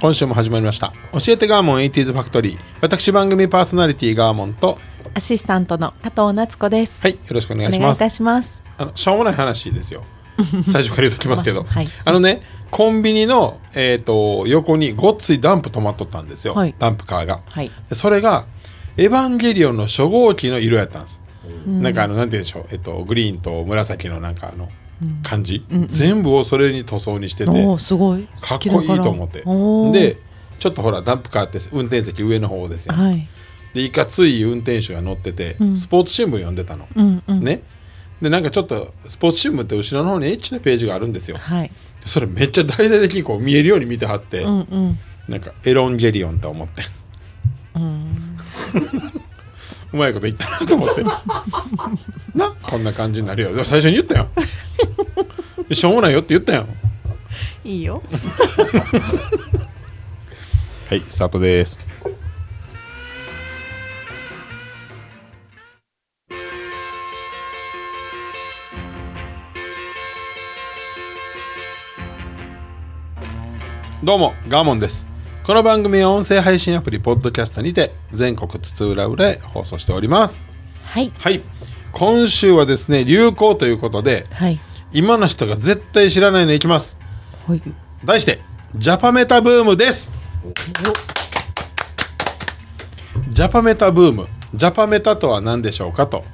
今週も始まりました。教えてガーモン 80s ファクトリー。私番組パーソナリティガーモンとアシスタントの加藤夏子です。はいよろしくお願いします。お願いいたします。あのしょうもない話ですよ。最初から言うときますけど、まはい。あのねコンビニの、えー、と横にごっついダンプ止まっとったんですよ、はい。ダンプカーが、はい。でそれが「エヴァンゲリオン」の初号機の色やったんです、なんかあのなんて言うんでしょう、えっと、グリーンと紫のなんかあの感じ、全部をそれに塗装にしててすごい。かっこいいと思って。でちょっとほらダンプカーって運転席上の方ですよ、はい。でいかつい運転手が乗ってて、スポーツ新聞読んでたの、うんうん。ね。でなんかちょっとスポーツ新聞って後ろの方にエッチなページがあるんですよ。はい。それめっちゃ大々的にこう見えるように見てはって、うんうん。なんかエロンゲリオンと思って。うまいこと言ったなと思って。なこんな感じになるよ。最初に言ったよ。でしょうもないよって言ったよ。いいよ。はいスタートです。どうもガーモンですこの番組は音声配信アプリポッドキャストにて全国津々浦々へ放送しております。はい。はい。今週はですね流行ということではい。今の人が絶対知らないのいきます。はい。題してジャパメタブームです。ジャパメタブーム。ジャパメタとは何でしょうかと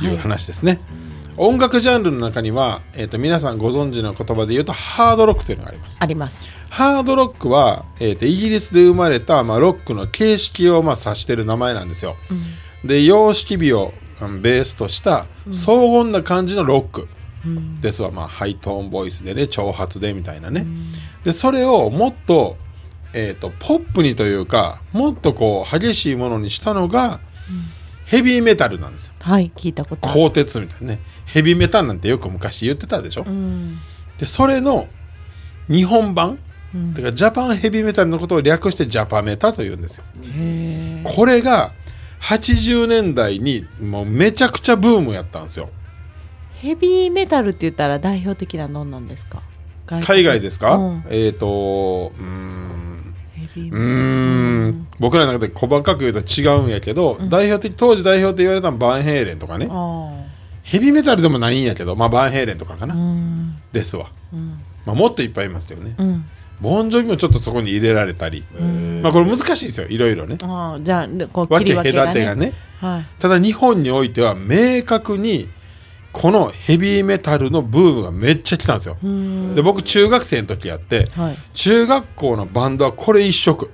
いう話ですね、音楽ジャンルの中には、えー、と皆さんご存知の言葉で言うとハードロックというのがあります。あります。ハードロックは、えーとイギリスで生まれた、まあ、ロックの形式を、まあ、指してる名前なんですよ、で様式美をうんベースとした荘厳な感じのロックですわ、まあ、ハイトーンボイスでね長髪でみたいなね、でそれをもっと,、えー、とポップにというかもっとこう激しいものにしたのが、ヘビーメタルなんですよはい。聞いたこと。鋼鉄みたいなねヘビーメタルなんてよく昔言ってたでしょ、うん。でそれの日本版、だからジャパンヘビーメタルのことを略してジャパメタというんですよへえ。これが80年代にもうめちゃくちゃブームやったんですよヘビーメタルって言ったら代表的なのなんですか。海外ですか、うんえっ、とうーんうん。僕らの中で細かく言うと違うんやけど、代表的当時代表って言われたのはバンヘイレンとかね。あヘビーメタルでもないんやけど、まあ、バンヘイレンとかかな。ですわ、うん。まあ、もっといっぱいいますけどね、うん。ボンジョビもちょっとそこに入れられたり、まあこれ難しいですよいろいろね。じゃあ、こう切り分けがね。隔てがね。はい。ただ日本においては明確にこのヘビーメタルのブームがめっちゃ来たんですよ。うん。で僕中学生の時やってはい。中学校のバンドはこれ一色。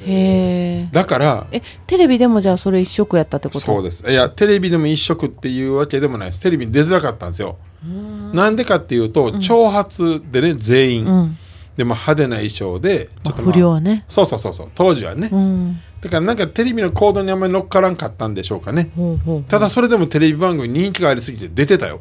へえ。だからえ、テレビでもじゃあそれ一色やったってこと？そうです。いやテレビでも一色っていうわけでもないです。テレビに出づらかったんですよ。なんでかっていうと長髪でね全員、うん。でも派手な衣装でちょっと、まあ不良はね。そうそうそうそう当時はね、うん。だからなんかテレビのコードにあんまり乗っからんかったんでしょうかねほうほう。ただそれでもテレビ番組に人気がありすぎて出てたよ。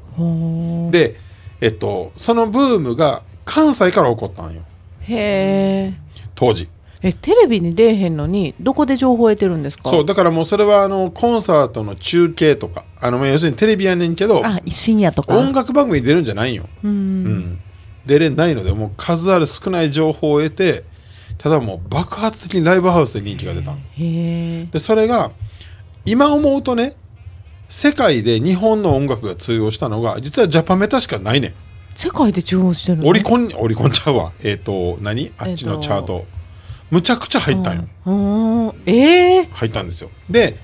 でえっとそのブームが関西から起こったんよへえ。当時え、テレビに出えへんのに、どこで情報を得てるんですか？そうだからもうそれはあのコンサートの中継とかあのまあ要するにテレビやねんけどあ、深夜とか。音楽番組に出るんじゃないよ、う。うんん、出れないのでもう数ある少ない情報を得てただもう爆発的にライブハウスで人気が出た。でそれが今思うとね世界で日本の音楽が通用したのが実はジャパメタしかないねん。世界で注文してるの？オリコンオリコンちゃうわ。えっ、と何？あっちのチャート、むちゃくちゃ入ったんよ、うん。ええ。入ったんですよ。で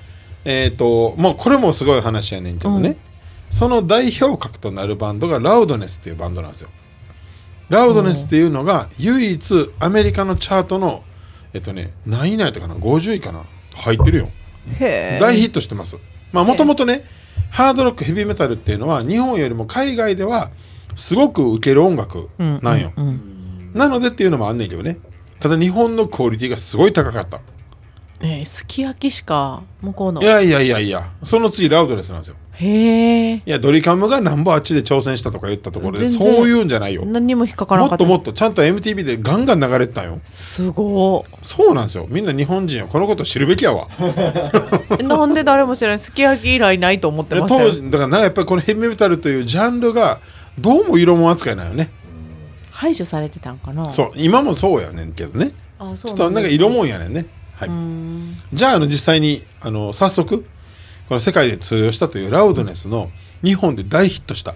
えっ、ともうこれもすごい話やねんけどね、うん。その代表格となるバンドがラウドネスっていうバンドなんですよラウドネスっていうのが唯一アメリカのチャートのえっとね何位内とかな？50位かな？入ってるよ。大ヒットしてます。まあもともとねハードロックヘビーメタルっていうのは日本よりも海外ではすごく受ける音楽なんよ、うんなのでっていうのもあんねんけどね。ただ日本のクオリティがすごい高かった。えーすき焼きしか向こうの。いやいやいやいやその次ラウドネスなんですよへえいやドリカムがなんぼあっちで挑戦したとか言ったところで全然。そういうんじゃないよ。何にも引っかからもっとんかった。もっとちゃんと MTV でガンガン流れてたんよ。すごそうなんですよ。みんな日本人はこのこと知るべきやわ。い なんで誰も知らないすき焼き以来ないと思ってましたよ当時だからなやっぱりこのヘビーメタルというジャンルがどうも色も扱いなんよね。排除されてたんかな。そう今もそうやねんけどね。あそうちょっとなんか色もんやねんね。はい。うん。じゃああの実際にあの早速この世界で通用したというラウドネスの日本で大ヒットした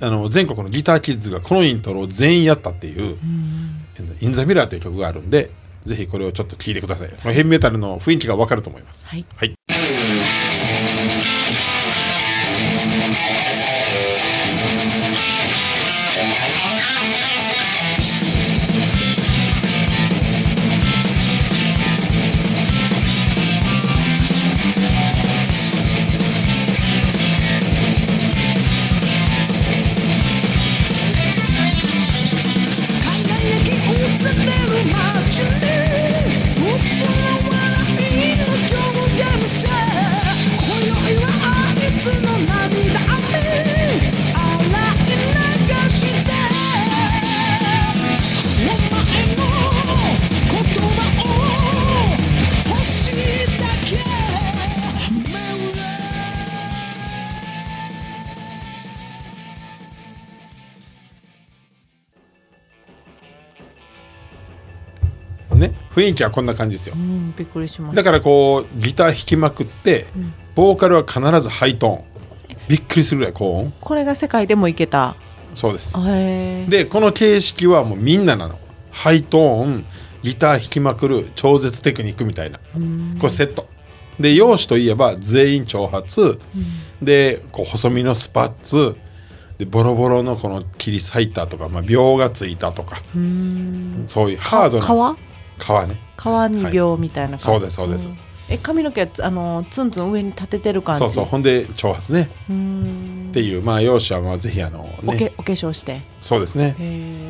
あの全国のギターキッズがこのイントロを全員やったっていう「イン・ザ・ミラー」という曲があるんでぜひこれをちょっと聴いてください。まあヘビーメタルの雰囲気がわかると思います。はい。はいね雰囲気はこんな感じですよ。うんびっくりしました。だからこうギター弾きまくって、ボーカルは必ずハイトーン。びっくりするぐらい高音。これが世界でもいけた。そうです。でこの形式はもうみんななの。ハイトーンギター弾きまくる超絶テクニックみたいな。これセット。で容姿といえば全員長髪、でこう細身のスパッツ。でボロボロのこの切り裂いたとか、まあ、秒がついたとか。そういうハードな皮皮ね。皮に病みたいな感じ、そうですそうです。ん。え髪の毛あのツンツン上に立ててる感じ？そうそう。ほんで長髪ね。っていう。まあ容姿はまあぜひあのね。おけお化粧して。そうですね。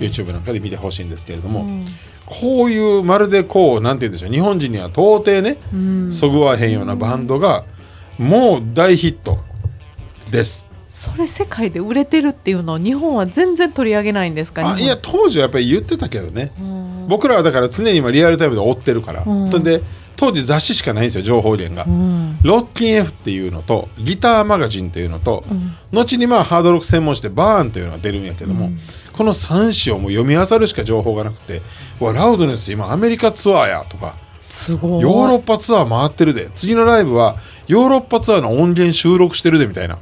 YouTube なんかで見てほしいんですけれども、うん。こういうまるでこうなんて言うんでしょう。日本人には到底ねうん。そぐわへんようなバンドがもう大ヒット。です。それ世界で売れてるっていうのを日本は全然取り上げないんですか？いや当時はやっぱり言ってたけどね。うん僕らはだから常に今リアルタイムで追ってるから、うん。で当時雑誌しかないんですよ情報源が、うん。ロッキン F っていうのとギターマガジンっていうのと、うん。後にまあハードロック専門誌でバーンというのが出るんやけども、この3紙をもう読み漁るしか情報がなくて「うわラウドネス今アメリカツアーや」とかすごい。ヨーロッパツアー回ってるで。次のライブはヨーロッパツアーの音源収録してるでみたいな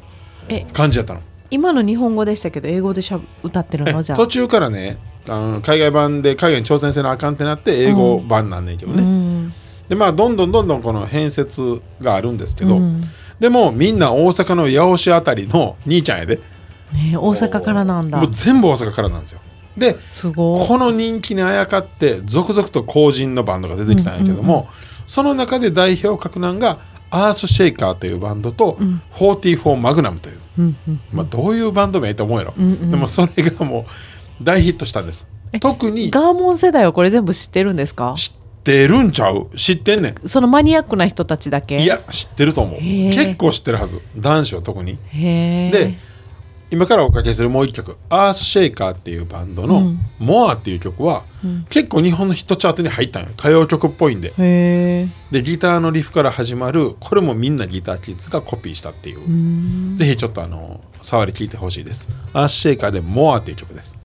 え。感じやったの。今の日本語でしたけど英語でしゃ歌ってるの？じゃあ。途中からねあの海外版で海外に挑戦せなあかんってなって英語版なんねんけどね、うん。でまあどんどんどんどんこの編成があるんですけど、うん。でもみんな大阪の八尾市あたりの兄ちゃんやで。ね大阪からなんだ。もう全部大阪からなんですよ。ですご。いこの人気にあやかって続々と後人のバンドが出てきたんやけども、その中で代表格なんがアースシェイカーというバンドと、44マグナムという、うんうんまあ、どういうバンド名と思うやろ、んうん。でもそれがもう大ヒットしたんです。特にガーモン世代はこれ全部知ってるんですか？知ってるんちゃう？知ってんねそのマニアックな人たちだけ？んいや知ってると思う。結構知ってるはず。男子は特に。へえ。で今からおかけするもう一曲。アースシェイカーっていうバンドのうん「モアっていう曲は、結構日本のヒットチャートに入ったんよ。歌謡曲っぽいんで。でギターのリフから始まるこれもみんなギターキッズがコピーしたっていう、ぜひちょっとあの触り聞いてほしいです。アースシェイカーで「モアっていう曲です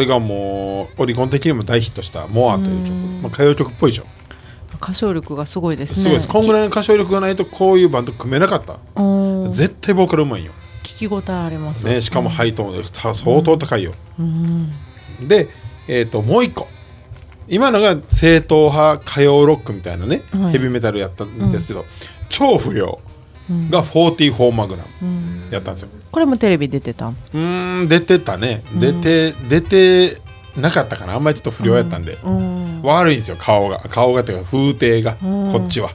れがもうオリコン的にも大ヒットした「モア」という曲、まあ、歌謡曲っぽいでしょ。歌唱力がすごいですね。すごいです。こんぐらいの歌唱力がないとこういうバンド組めなかった。うん絶対ボーカルうまいんよ、聞き応えありますね、しかもハイトーンでた相当高いよ、で、えー、ともう一個。今のが正統派歌謡ロックみたいなね、はい。ヘビーメタルやったんですけど、超不良が44マグナム。やったんですよ。これもテレビ出てたうーん出てたね。出て、出てなかったかな。あんまりちょっと不良やったんで、うん。悪いんですよ顔が。顔がっていうか風景が、こっちは、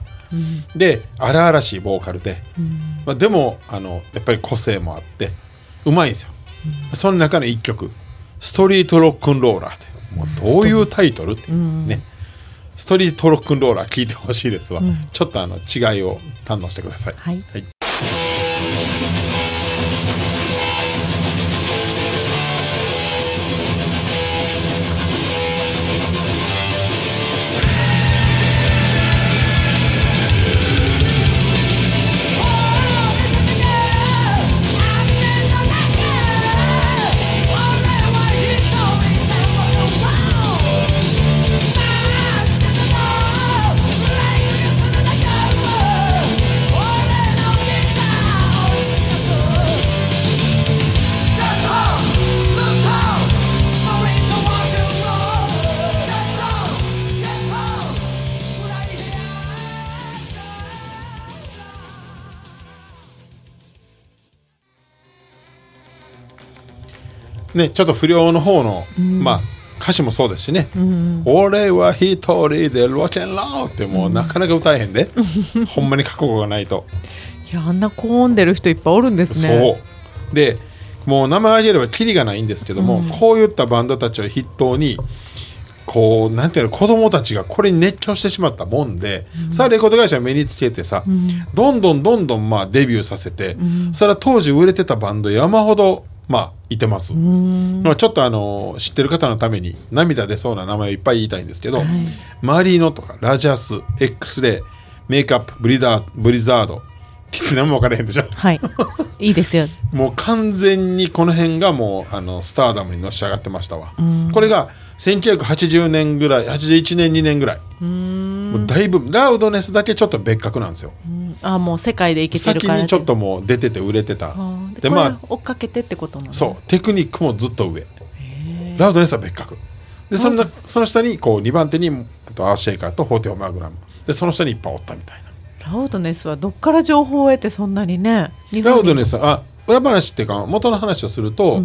で荒々しいボーカルで、まあ、でもあのやっぱり個性もあってうまいんですよ、その中の一曲「ストリートロックンローラー」って。もうどういうタイトルって、ねストリートロックンローラー聞いてほしいですわ、ちょっとあの違いを堪能してください。はいねちょっと不良の方の、まあ歌詞もそうですしね「俺は一人でロケンロー」ってもうなかなか歌えへんで、ほんまに覚悟がないと。いやあんな高音出る人いっぱいおるんですね。そう。でもう名前挙げればキリがないんですけども、こういったバンドたちを筆頭にこうなんていうの子供たちがこれに熱狂してしまったもんで、さあレコード会社目につけてさ、どんどんどんどんまあデビューさせて、それは当時売れてたバンド山ほどまあいてます、まあちょっとあの知ってる方のために涙出そうな名前をいっぱい言いたいんですけど、マリーノとかラジャス X レイメイクアップブリダーブリザードって何も分からへんでしょ？はい。いいですよ。もう完全にこの辺がもうあのスターダムにのし上がってましたわ、これが1980年ぐらい81年2年ぐらい。もうだいぶラウドネスだけちょっと別格なんですよ。あもう世界でいけてるから先にちょっともう出てて売れてた。ででまあ追っかけてってことなのそう。テクニックもずっと上。ラウドネスは別格。でそのなその下にこう2番手にあとアーシェイカーとフォーテオマグラム。でその下にいっぱいおったみたいな。ラウドネスはどっから情報を得てそんなにね日ラウドネスあ裏話っていうか元の話をすると、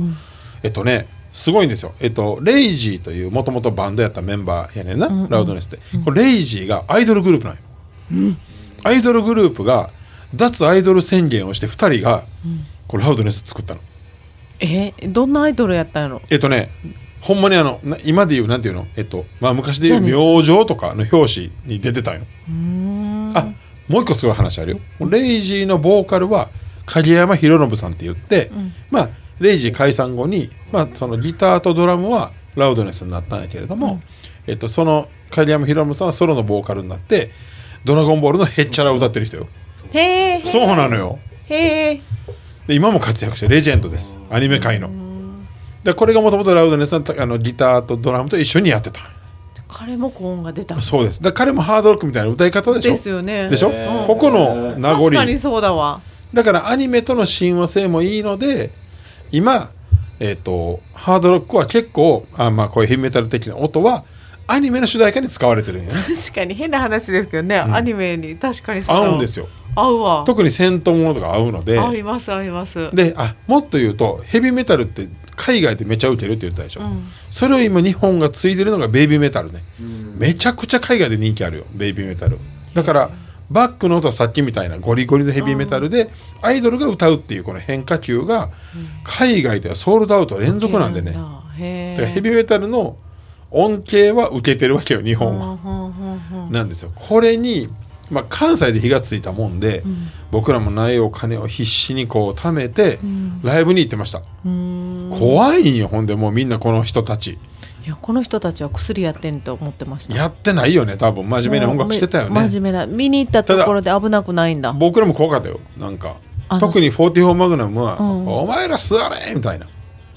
えっとねすごいんですよ。えっとレイジーというもともとバンドやったメンバーやねんな、ラウドネスって、これレイジーがアイドルグループなんよ、アイドルグループが脱アイドル宣言をして2人が、これラウドネス作ったの。えどんなアイドルやったんやろ？えっとねほんまにあのな今で言うなんていうの？えっとまあ昔で言う明星とかの表紙に出てたんよ。あもう一個すごい話あるよ。レイジーのボーカルは影山博信さんって言って、まあレイジー解散後に、まあ、そのギターとドラムはラウドネスになったんやけれども、えっと、その影山博信さんはソロのボーカルになって「ドラゴンボール」のへっちゃらを歌ってる人よ。へえそうなのよ。へえで今も活躍してる。レジェンドです。アニメ界の。でこれがもともとラウドネスのあのギターとドラムと一緒にやってた。彼も高音が出た。そうです。だ彼もハードロックみたいな歌い方でしょ。ですよね。でしょ、うん。ここの名残。確かにそうだわ。だからアニメとの親和性もいいので今、えっとハードロックは結構あまあこういうヘビメタル的な音はアニメの主題歌に使われてるんよね。確かに変な話ですけどね、アニメに確かに合うんですよ。合うわ。特に戦闘ものとか合うので。合います合います。であもっと言うとヘビメタルって海外でめちゃウケるって言ったでしょ、それを今日本が継いでるのがベイビーメタルね、めちゃくちゃ海外で人気あるよベイビーメタル。だからバックの音はさっきみたいなゴリゴリのヘビーメタルで、アイドルが歌うっていうこの変化球が海外ではソールドアウト連続なんでね、へだからヘビーメタルの恩恵は受けてるわけよ日本は、はなんですよ。これに、まあ、関西で火がついたもんで、僕らもないお金を必死にこう貯めて、ライブに行ってました、怖いんよほんでもうみんなこの人たち。いやこの人たちは薬やってんと思ってました。やってないよね多分。真面目な音楽してたよね。真面目な見に行ったところで危なくないんだ。僕らも怖かったよ。なんか特に44マグナムは「うん。お前ら座れ!」みたいな。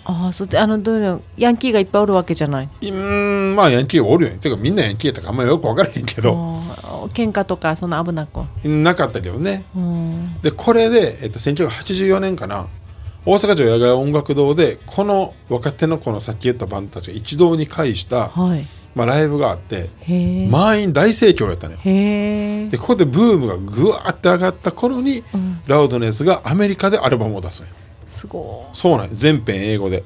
ああそうであのどういうのヤンキーがいっぱいおるわけじゃない。うーんまあヤンキーおるよね。てかみんなヤンキーやったからあんまりよく分からへんけど喧嘩とかそんな危なく。なかったけどねうん。でこれで、えっと、1984年かな大阪城野外音楽堂でこの若手のこのさっき言ったバンドたちが一堂に会した、はい。まあ、ライブがあって。満員大盛況やったのよで。ここでブームがぐわーって上がった頃に、うんラウドネスがアメリカでアルバムを出すのよすごそうなんよ全編英語で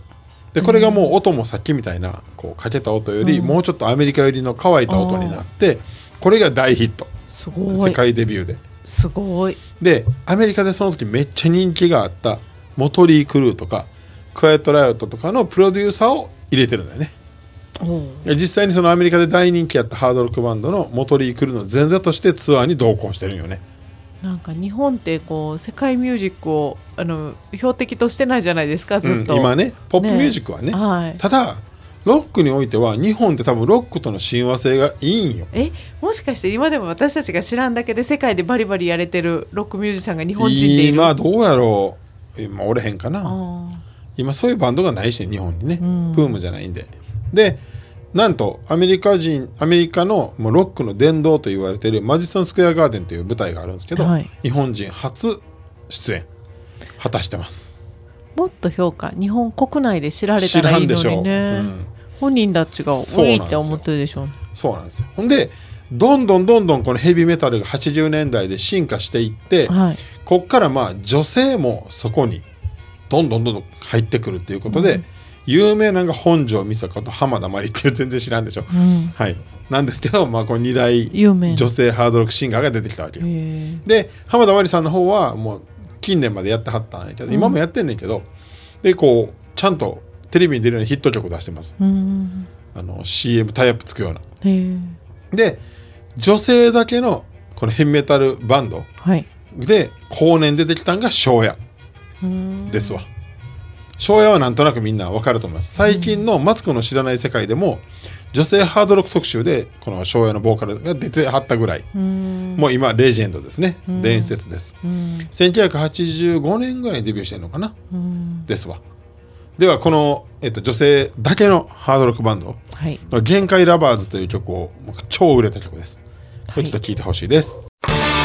でこれがもう音もさっきみたいなこうかけた音より、うんもうちょっとアメリカ寄りの乾いた音になってこれが大ヒットい。すご世い。界デビューで。すごい。でアメリカでその時めっちゃ人気があったモトリー・クルーとかクワイエット・ライオットとかのプロデューサーを入れてるんだよね実際にそのアメリカで大人気やったハードロックバンドのモトリー・クルーの前座としてツアーに同行してるんよねなんか日本ってこう世界ミュージックをあの標的としてないじゃないですかずっと、うん今ねポップミュージックはねはいただロックにおいては日本って多分ロックとの親和性がいいんよ。えもしかして今でも私たちが知らんだけで世界でバリバリやれてるロックミュージシャンが日本人でいる？今どうやろう？今おれへんかな。あ今そういうバンドがないしね日本にね、うん。ブームじゃないんで。でなんとアメリカ人アメリカのもうロックの殿堂と言われているマジソンスクエアガーデンという舞台があるんですけど、はい。日本人初出演。果たしてます。ーもっと評価。日本国内で知られた知らいいのらんでしょう、にね、うん本人たちが多いって思ってるでしょうそうなんですよ。ほんでどんどんどんどんこのヘビーメタルが80年代で進化していって、はい。こっからまあ女性もそこにどんどんどんどん入ってくるっていうことで、有名なのが本庄美佐子と浜田真理っていう全然知らんでしょ、う。ん。はい。なんですけど、まあ、この2大女性ハードロックシンガーが出てきたわけよ。で浜田真理さんの方はもう近年までやってはったんやけど今もやってんねんけど、でこうちゃんとテレビに出るようなヒット曲出してます。うん。あの CM タイアップつくような。で女性だけのこのヘビメタルバンドはい。で後年出てきたんが庄屋うん。ですわ。庄屋はなんとなくみんなわかると思います。最近のマツコの知らない世界でも女性ハードロック特集でこの庄屋のボーカルが出てはったぐらい。うん。もう今レジェンドですね。伝説です。うん。1985年ぐらいにデビューしてるのかな。うん。ですわではこの、えっと、女性だけのハードロックバンド。はい。の「限界ラバーズ」という曲を超売れた曲です。これちょっと聴いてほしいです、激し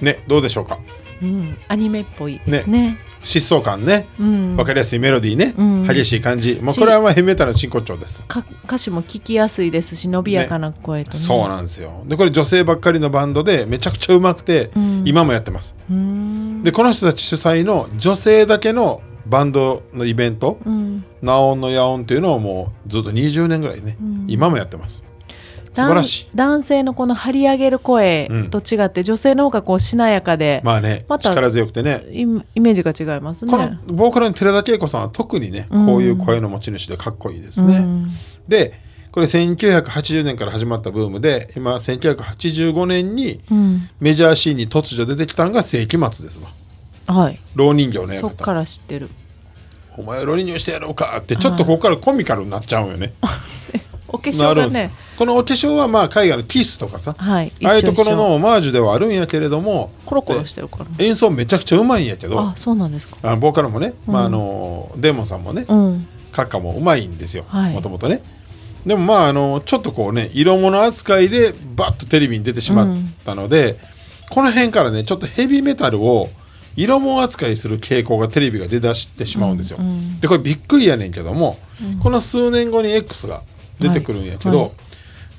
ねどうでしょうか？うんアニメっぽいですね。疾走感ね、うん。わかりやすいメロディーね、うん。激しい感じ。もうこれはまあヘビメタルの真骨頂です、か歌詞も聞きやすいですし伸びやかな声とね。そうなんですよ。でこれ女性ばっかりのバンドでめちゃくちゃうまくて、ん。今もやってます。うん。でこの人たち主催の女性だけのバンドのイベントうん「ナオンの野音」っていうのをもうずっと20年ぐらいね、今もやってます素晴らしい。男男性のこの張り上げる声うん。と違って、女性の方がこうしなやかで、まあね、また力強くてね。イメージが違いますね。このボーカルの寺田恵子さんは特にね、こういう声の持ち主でかっこいいですね、うん。でこれ1980年から始まったブームで今1985年にうん。メジャーシーンに突如出てきたのが世紀末ですわ。はい、老人形の館。そっから知ってる。お前老人形してやろうかってちょっとここからコミカルになっちゃうよね お化粧がね。このお化粧はまあ海外のキスとかさ、はいああいうところのオマージュではあるんやけれどもコロコロしてるからね。演奏めちゃくちゃうまいんやけどあそうなんですか。あボーカルもね、まあ、あのデーモンさんもね、うん。カッカもうまいんですよ。はい。もともとね。でもまああのちょっとこうね色物扱いでバッとテレビに出てしまったので、この辺からねちょっとヘビーメタルを色物扱いする傾向がテレビが出だしてしまうんですよ、でこれびっくりやねんけども、この数年後に X が出てくるんやけど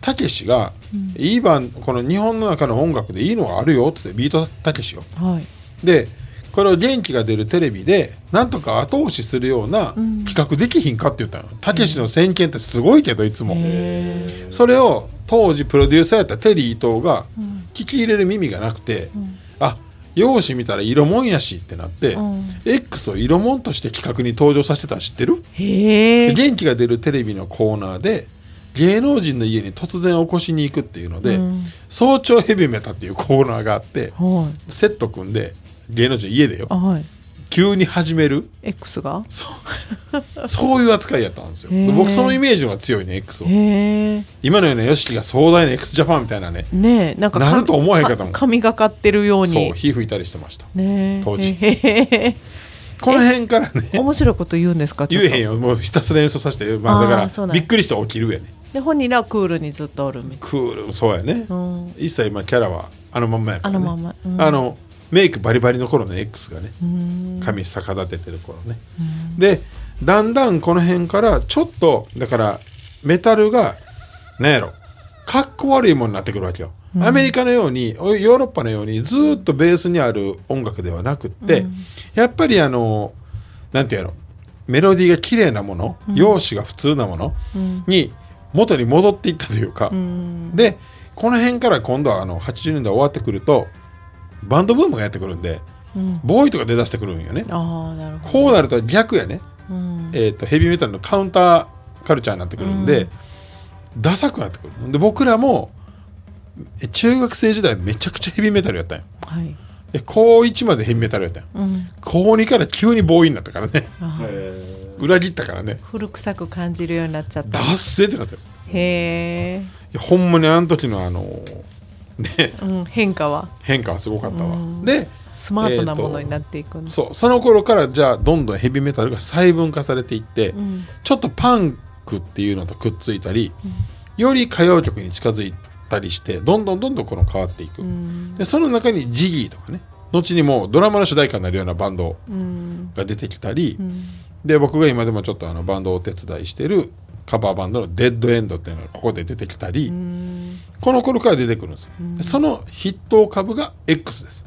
たけしが、いい番この日本の中の音楽でいいのがあるよっつってビートたけしよ。はい。でこれを元気が出るテレビでなんとか後押しするような企画できひんかって言ったの。たけしの先見ってすごいけどいつも。それを当時プロデューサーやったテリー伊藤が聞き入れる耳がなくて、あ容姿見たら色もんやしってなって、X を色もんとして企画に登場させてたの知ってる？元気が出るテレビのコーナーで芸能人の家に突然起こしに行くっていうので、早朝ヘビメタっていうコーナーがあってはい。セット組んで芸能人の家でよ。あはい急に始める？X が？そう。そういう扱いやったんですよ。僕そのイメージのが強いね X を。今のような YOSHIKI が壮大な x ジャパンみたいなね。ねえなんかなると思わへんかったもん。か神がかってるように。そう火吹いたりしてました。当時。この辺からね。面白いこと言うんですか？言えへんよもう。ひたすら演奏させてまあだからびっくりして起きるやね。で本人らはクールにずっとおるみたいクールそうやね、ん。一切まあキャラはあのまんまやから、ね、あのまんま。うん。あのメイクバリバリの頃の X がね髪逆立ててる頃ね。でだんだんこの辺からちょっとだからメタルがなんやろかっこ悪いものになってくるわけよ、アメリカのようにヨーロッパのようにずーっとベースにある音楽ではなくって、やっぱりあのなんていうのメロディーが綺麗なもの、容姿が普通なものに元に戻っていったというか、でこの辺から今度はあの80年代終わってくるとバンドブームがやってくるんで、ボーイとか出だしてくるんよね。なああなるほど。こうなると逆やね、うん。えー、とヘビーメタルのカウンターカルチャーになってくるんで、ダサくなってくる。で僕らもえ中学生時代めちゃくちゃヘビーメタルやったんよ。はい。で高1までヘビーメタルやったんよ。うん。高2から急にボーイになったからね。あ裏切ったからね。古臭く感じるようになっちゃった。ダッセーってなったよ。へえ、いやほんまにあの時のあのねうん、変化は。変化はすごかったわ、でスマートなものになっていくそうその頃からじゃあどんどんヘビーメタルが細分化されていって、ちょっとパンクっていうのとくっついたり、より歌謡曲に近づいたりしてどんどんどんどんこの変わっていく、でその中にジギーとかね後にもうドラマの主題歌になるようなバンドが出てきたり、で僕が今でもちょっとあのバンドをお手伝いしてるカバーバンドの「デッドエンド」っていうのがここで出てきたり、この頃から出てくるんです、でその筆頭株が X です、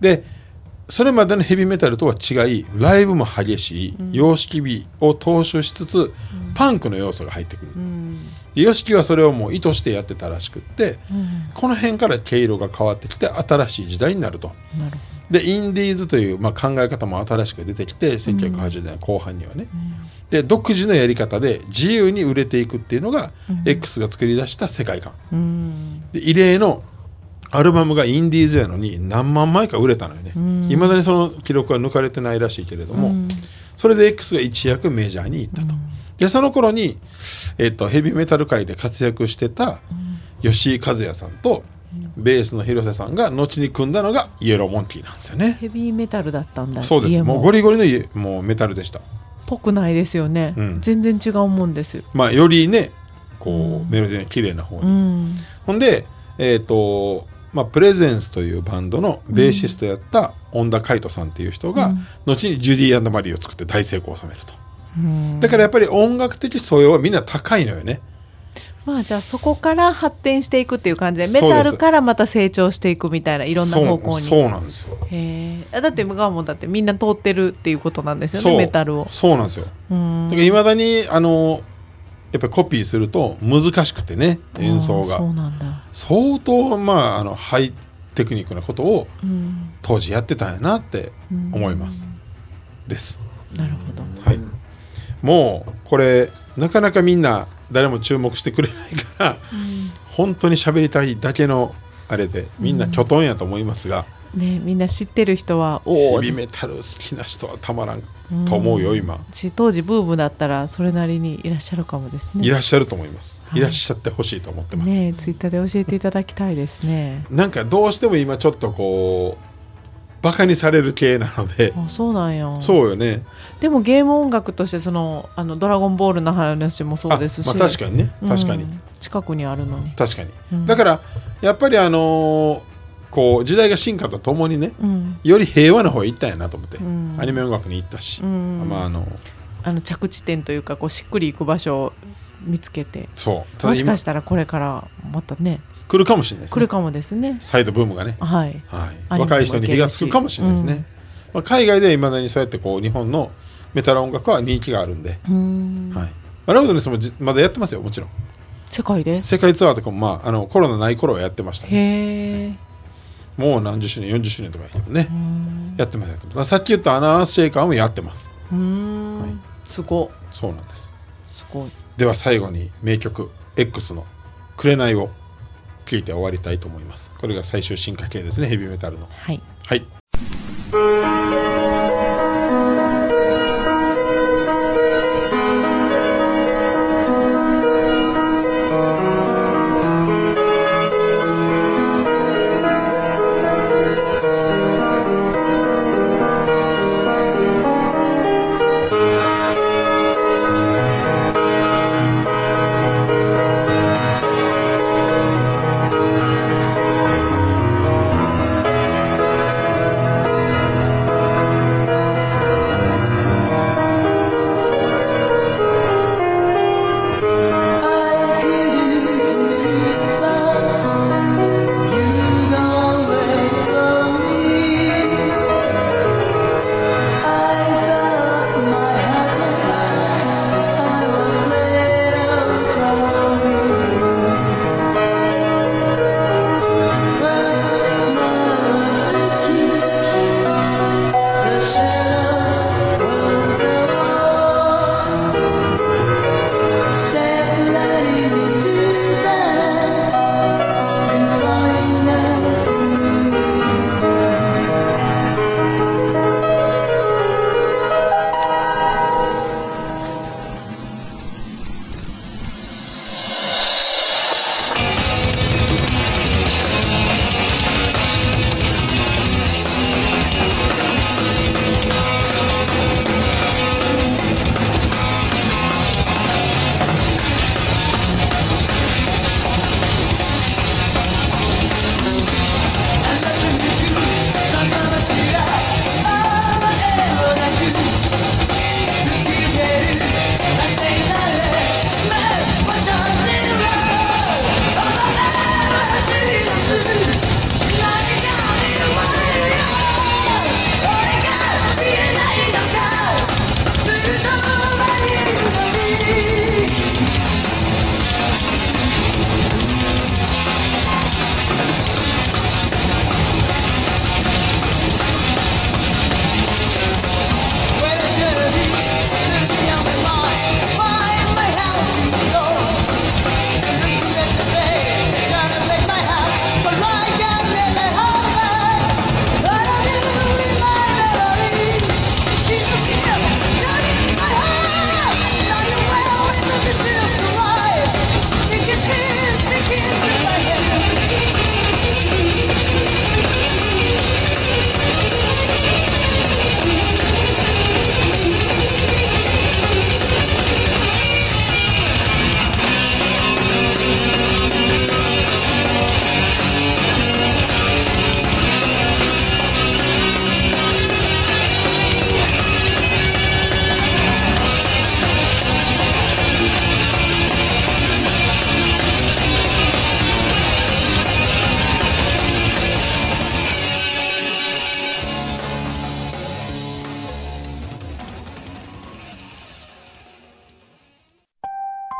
でそれまでのヘビーメタルとは違いライブも激しい様式美を踏襲しつつ、パンクの要素が入ってくる、で YOSHIKI はそれをもう意図してやってたらしくって、この辺から毛色が変わってきて新しい時代になると。でインディーズという、まあ、考え方も新しく出てきて1980年代後半にはね、で独自のやり方で自由に売れていくっていうのが、X が作り出した世界観。どうん。で異例のアルバムがインディーズやのに何万枚か売れたのよね。いま、未だにその記録は抜かれてないらしいけれども、それで X が一躍メジャーに行ったと、でその頃に、えっとヘビーメタル界で活躍してた吉井和也さんとベースの広瀬さんが後に組んだのがイエローモンキーなんですよね。ヘビーメタルだったんだ。そうです。家も。うゴリゴリのもうメタルでしたぽくないですよね、うん。全然違うもんです。よまあよりねこう、メロディーの綺麗な方に、うん。ほんで、えっ、と、まあ、プレゼンスというバンドのベーシストやった恩田海人さんっていう人が、後にジュディマリーを作って大成功を収めると。だからやっぱり音楽的素養はみんな高いのよね。まあじゃあそこから発展していくっていう感じでメタルからまた成長していくみたいないろんな方向に。そうなんですよ。へえだって向川もだってみんな通ってるっていうことなんですよねメタルを。そうなんですよ。うん。だからいまだにあのやっぱりコピーすると難しくてね演奏あーそうがなんだ。相当まああのハイテクニックなことをうん。当時やってたんやなって思います。です。なるほどはい、もうこれなかなかみんな誰も注目してくれないから、本当に喋りたいだけのあれでみんなきょとんやと思いますが、ねみんな知ってる人はおおヘビメタル好きな人はたまらんと思うよ今。し当時ブームだったらそれなりにいらっしゃるかもですね。いらっしゃると思います、はい。い、らっしゃってほしいと思ってます、ねツイッターで教えていただきたいですね。なんかどうしても今ちょっとこうバカにされる系なので。あそうなんや。そうよね。でもゲーム音楽としてそのあのドラゴンボールの話もそうですし、あまあ、確かにね。確かに、うん近くにあるのに、確かに、うん。だからやっぱりあのーこう時代が進化とともにねうん。より平和な方へ行ったんやなと思って、うん。アニメ音楽に行ったし、うん。まああのあの着地点というかこうしっくり行く場所を見つけて。そう。もし今かしたらこれからまたね来るかもしれないですね。来るかもですね。サイドブームがね、はい。はい、若い人に火がつくかもしれないですね、うん。まあ、海外ではいまだにそうやってこう日本のメタル音楽は人気があるんで、ん。はい。まあ、ラウドネスもじまだやってますよもちろん。世界で？世界ツアーとかも、まあ、あのコロナない頃はやってましたね。もう何十周年40周年とかね、うん。やってますやってます。さっき言ったアナースシェイカーもやってます。うーん、はい。すごそうなんです。すごい。では最後に名曲 X の「紅」を聴いて終わりたいと思います。これが最終進化系ですねヘビーメタルの。はい。はい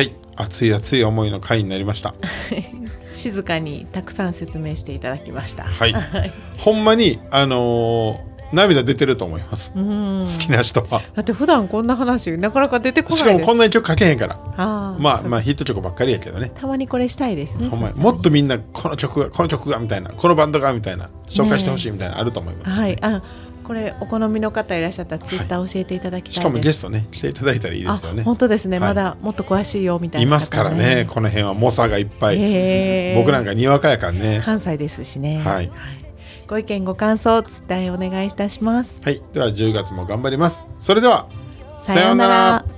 はい。熱い熱い思いの回になりました。静かにたくさん説明していただきました。はい。ほんまにあのー涙出てると思います。うん。好きな人は。だって普段こんな話なかなか出てこしないです。かもこんなに曲書けへんから。あまあまあヒット曲ばっかりやけどね。たまにこれしたいですね。ほんまもっとみんなこの曲がこの曲がみたいなこのバンドがみたいな紹介してほしいみたいなのあると思います、はい、あのこれお好みの方いらっしゃったらツイッター教えていただきたいです。しかもゲストね来ていただいたらいいですよね。あ本当ですね、はい。まだもっと詳しいよみたいな、いますからね。この辺は猛者がいっぱい、へー。僕なんかにわかやからね。関西ですしね。はい。ご意見ご感想伝えお願いいたします。はいでは10月も頑張りますそれではさようなら。